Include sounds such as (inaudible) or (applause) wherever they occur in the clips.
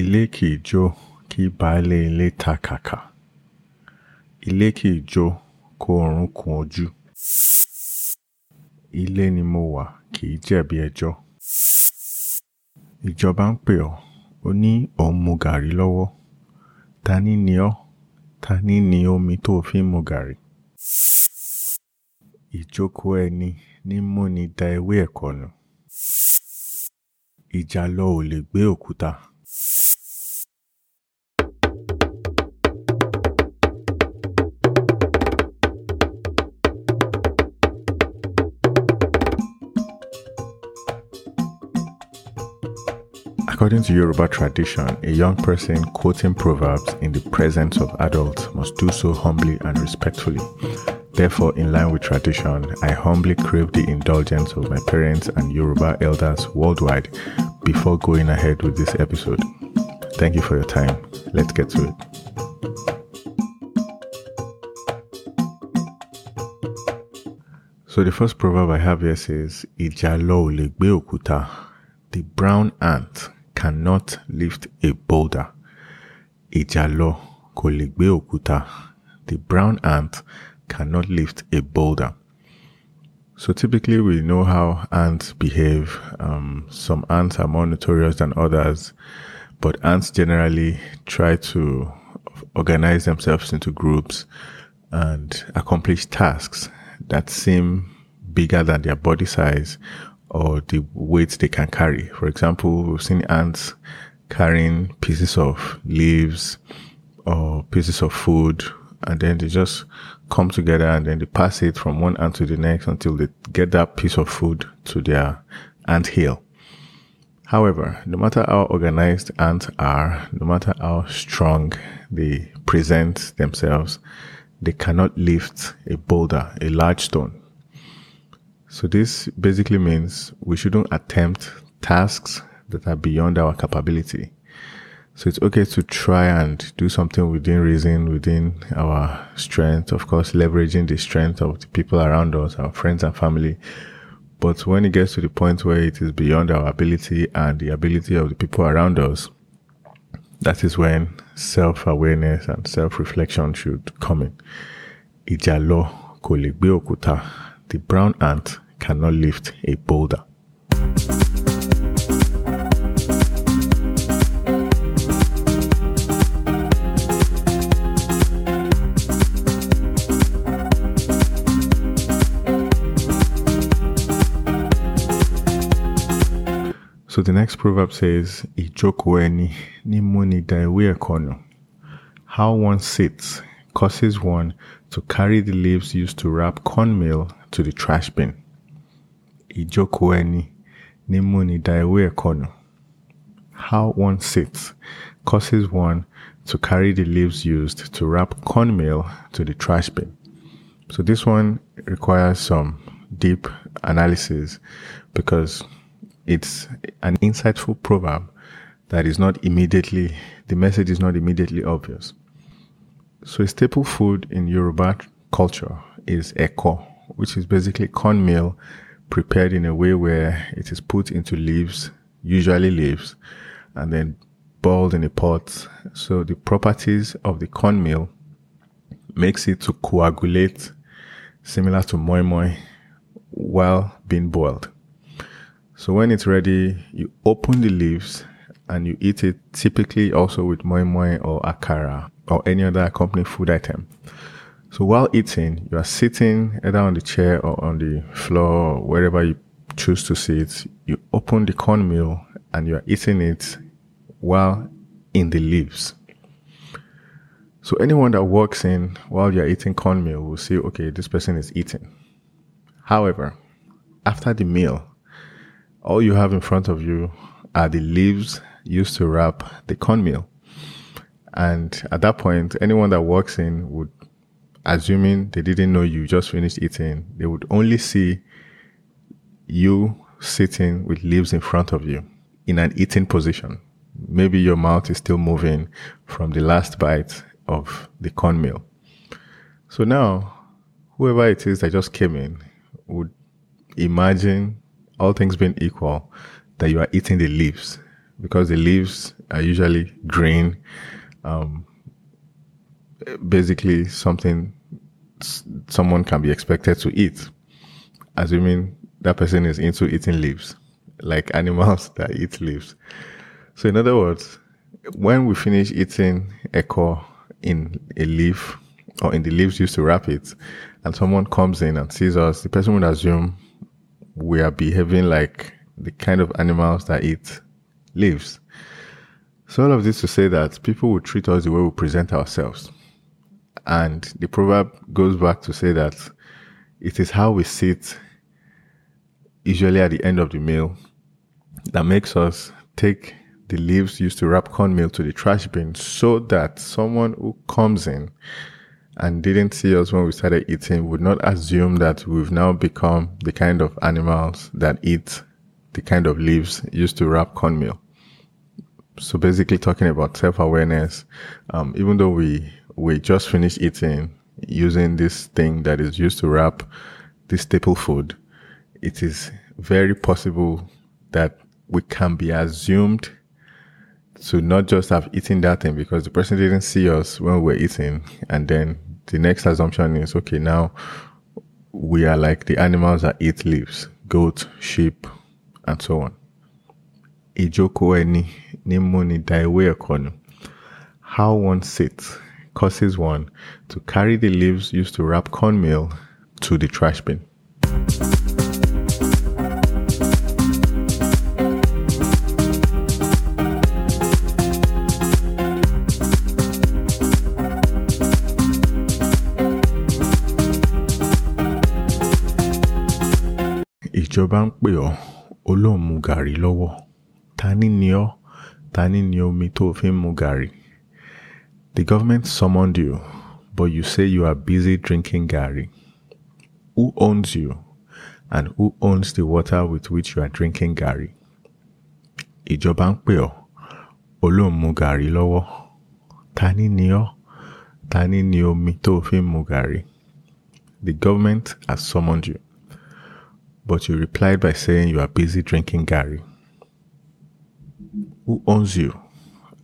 ilé kì í jó kí baálé ilé ta kàkà. Ilé kì í jó kó oorun kun ojú. Ilé ni mo wà kì í jẹ̀bi ẹjọ́. Ìjọba ń pè ọ́ ó ní òun mu gàrí lọ́wọ́. Ta ni ọ́? Ta ni omi tó fi ń mu gàrí? Ìjókòó ẹni ní múni da ewé ẹ̀kọ́ nù ìjàlọ ò lè gbé òkúta. According to Yoruba tradition, a young person quoting proverbs in the presence of adults must do so humbly and respectfully. Therefore, in line with tradition, I humbly crave the indulgence of my parents and Yoruba elders worldwide before going ahead with this episode. Thank you for your time. Let's get to it. So, the first proverb I have here says, Ijalo le gbe okuta. The brown ant cannot lift a boulder. Le gbe okuta. The brown ant cannot lift a boulder. So typically, we know how ants behave. Um, some ants are more notorious than others, but ants generally try to organize themselves into groups and accomplish tasks that seem bigger than their body size or the weight they can carry. For example, we've seen ants carrying pieces of leaves or pieces of food, and then they just come together and then they pass it from one ant to the next until they get that piece of food to their ant hill. However, no matter how organized ants are, no matter how strong they present themselves, they cannot lift a boulder, a large stone. So this basically means we shouldn't attempt tasks that are beyond our capability. So it's okay to try and do something within reason, within our strength, of course, leveraging the strength of the people around us, our friends and family. But when it gets to the point where it is beyond our ability and the ability of the people around us, that is when self awareness and self reflection should come in. The brown ant cannot lift a boulder. So the next proverb says, ẹ̀kọ́ nù. How one sits causes one to carry the leaves used to wrap cornmeal to the trash bin. Ìjókòó ẹni ní múni da ewé ẹ̀kọ́ nù. How one sits causes one to carry the leaves used to wrap cornmeal to the trash bin. So this one requires some deep analysis because it's an insightful proverb that is not immediately, the message is not immediately obvious. So a staple food in Yoruba culture is eko, which is basically cornmeal prepared in a way where it is put into leaves, usually leaves, and then boiled in a pot. So the properties of the cornmeal makes it to coagulate similar to moi moi while being boiled. So when it's ready, you open the leaves and you eat it typically also with moi moi or akara or any other accompanying food item. So while eating, you are sitting either on the chair or on the floor, wherever you choose to sit. You open the cornmeal and you are eating it while in the leaves. So anyone that walks in while you're eating cornmeal will say, okay, this person is eating. However, after the meal, all you have in front of you are the leaves used to wrap the cornmeal. And at that point, anyone that walks in would, assuming they didn't know you just finished eating, they would only see you sitting with leaves in front of you in an eating position. Maybe your mouth is still moving from the last bite of the cornmeal. So now, whoever it is that just came in would imagine all things being equal, that you are eating the leaves because the leaves are usually green. Um, basically, something someone can be expected to eat, assuming that person is into eating leaves, like (laughs) animals that eat leaves. So, in other words, when we finish eating eko in a leaf or in the leaves used to wrap it, and someone comes in and sees us, the person would assume we are behaving like the kind of animals that eat leaves. So, all of this to say that people will treat us the way we present ourselves. And the proverb goes back to say that it is how we sit, usually at the end of the meal, that makes us take the leaves used to wrap cornmeal to the trash bin so that someone who comes in and didn't see us when we started eating would not assume that we've now become the kind of animals that eat the kind of leaves used to wrap cornmeal. So basically talking about self-awareness, um, even though we, we just finished eating using this thing that is used to wrap this staple food, it is very possible that we can be assumed to not just have eaten that thing because the person didn't see us when we were eating. And then the next assumption is, okay, now we are like the animals that eat leaves, goat, sheep, and so on. How one sits causes one to carry the leaves used to wrap cornmeal to the trash bin. ìjọba ń pè ọ́ ó lóun mu gàrí lọ́wọ́ ta ni ni ọ́ ta ni ni omi tó fi ń mu gàrí. The government summoned you, but you say you are busy drinking gàrí. Who owns you and who owns the water with which you are drinking gàrí? Ìjọba ń pè ọ́ ó lóun mu gàrí lọ́wọ́ ta ni ni ọ́ ta ni ni omi tó fi ń mu gàrí. The government has summoned you but you replied by saying you are busy drinking gàrí. Who owns you?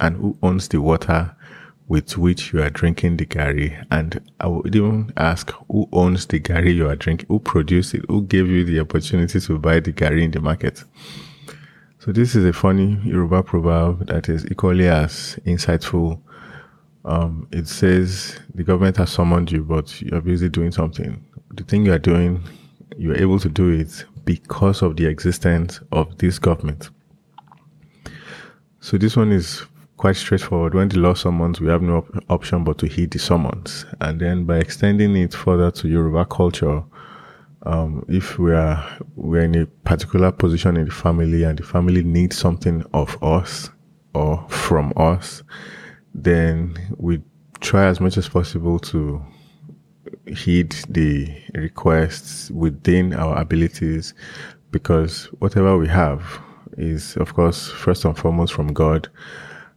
And who owns the water with which you are drinking the gàrí? And I would even ask who owns the gàrí you are drinking? Who produced it? Who gave you the opportunity to buy the gàrí in the market? So this is a funny Yoruba proverb that is equally as insightful. Um, it says the government has summoned you, but you're busy doing something. The thing you are doing you're able to do it because of the existence of this government. So this one is quite straightforward. When the law summons, we have no op- option but to heed the summons. And then by extending it further to Yoruba culture, um, if we are we're in a particular position in the family and the family needs something of us or from us, then we try as much as possible to heed the requests within our abilities because whatever we have is, of course, first and foremost from God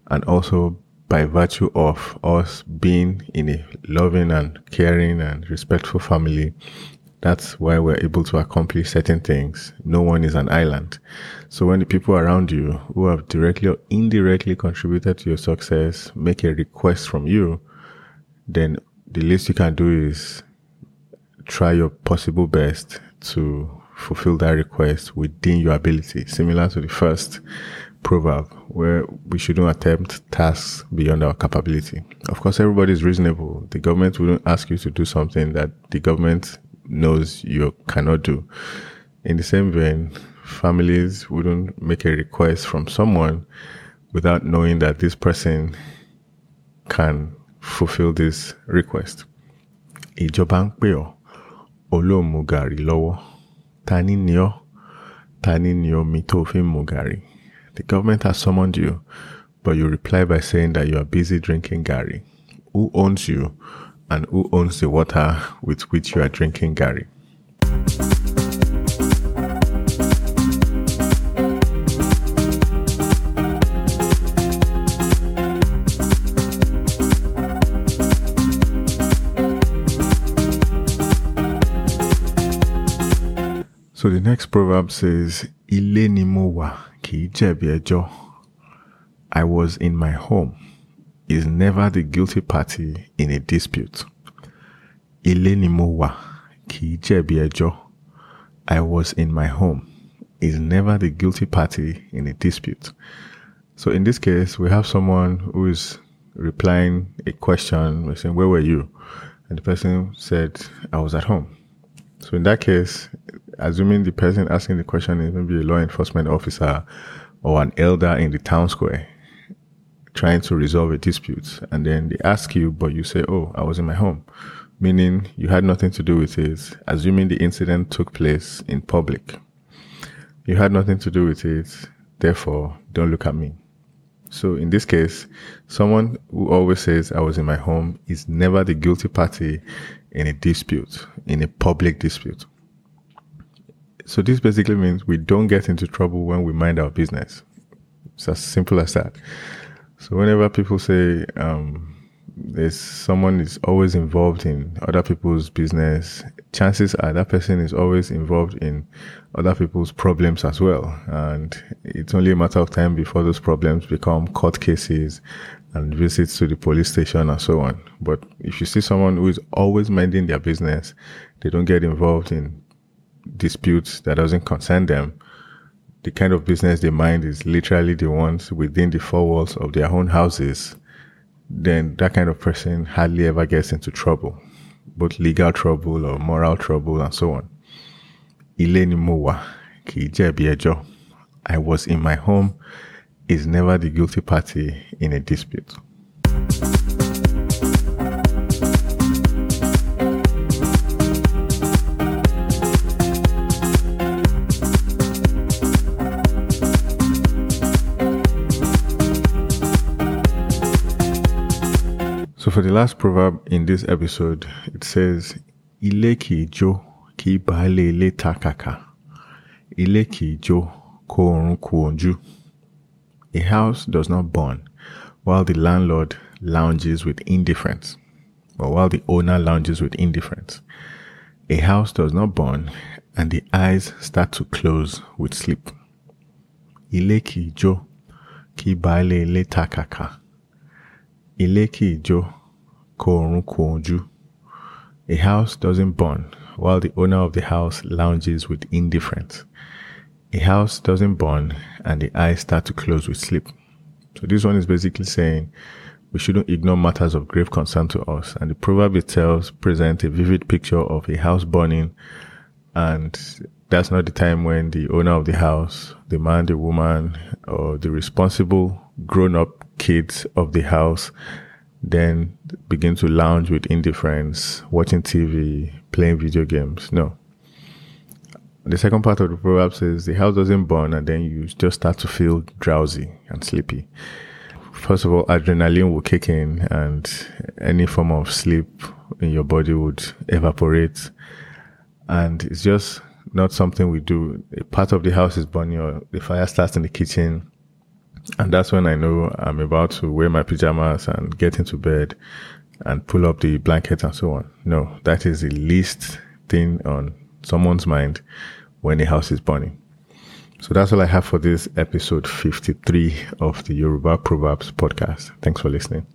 and also by virtue of us being in a loving and caring and respectful family. That's why we're able to accomplish certain things. No one is an island. So when the people around you who have directly or indirectly contributed to your success make a request from you, then the least you can do is try your possible best to fulfill that request within your ability, similar to the first proverb where we shouldn't attempt tasks beyond our capability. Of course, everybody is reasonable. The government wouldn't ask you to do something that the government knows you cannot do. In the same vein, families wouldn't make a request from someone without knowing that this person can fulfill this request. Ìjọba ń lọ́wọ́. Ta ni? The government has summoned you, but you reply by saying that you are busy drinking gàrí. Who owns you and who owns the water with which you are drinking gàrí? So the next proverb says, Ilé ni mo wà I was in my home is never the guilty party in a dispute. Ilé ni mo wà, kì í. I was in my home is never the guilty party in a dispute. So in this case, we have someone who is replying a question. We're saying, Where were you? And the person said, I was at home. So in that case, assuming the person asking the question is maybe a law enforcement officer or an elder in the town square trying to resolve a dispute, and then they ask you, but you say, Oh, I was in my home, meaning you had nothing to do with it, assuming the incident took place in public. You had nothing to do with it, therefore, don't look at me. So in this case, someone who always says I was in my home is never the guilty party in a dispute, in a public dispute. So this basically means we don't get into trouble when we mind our business. It's as simple as that. So whenever people say um, there's someone is always involved in other people's business, chances are that person is always involved in other people's problems as well. And it's only a matter of time before those problems become court cases and visits to the police station and so on. But if you see someone who is always minding their business, they don't get involved in disputes that doesn't concern them. The kind of business they mind is literally the ones within the four walls of their own houses. Then that kind of person hardly ever gets into trouble, both legal trouble or moral trouble and so on. Ilé ni mo wà, kì í jẹ̀bi ẹjọ́. I was in my home is never the guilty party in a dispute. For the last proverb in this episode, it says, Ilé kì jó, kì í baálé ilé ta kàkà. Ilé kì jó, kó oorun kù ojú. A house does not burn while the landlord lounges with indifference, or while the owner lounges with indifference. A house does not burn and the eyes start to close with sleep. Ilé kì jó, kì í baálé ilé ta kàkà. A house doesn't burn while the owner of the house lounges with indifference. A house doesn't burn and the eyes start to close with sleep. So this one is basically saying we shouldn't ignore matters of grave concern to us. And the proverb itself presents a vivid picture of a house burning and that's not the time when the owner of the house, the man, the woman, or the responsible grown up kids of the house then begin to lounge with indifference, watching TV, playing video games. No. The second part of the proverb says the house doesn't burn and then you just start to feel drowsy and sleepy. First of all, adrenaline will kick in and any form of sleep in your body would evaporate. And it's just not something we do. A part of the house is burning or the fire starts in the kitchen and that's when I know I'm about to wear my pajamas and get into bed and pull up the blanket and so on. No, that is the least thing on someone's mind when a house is burning. So that's all I have for this episode 53 of the Yoruba Proverbs podcast. Thanks for listening.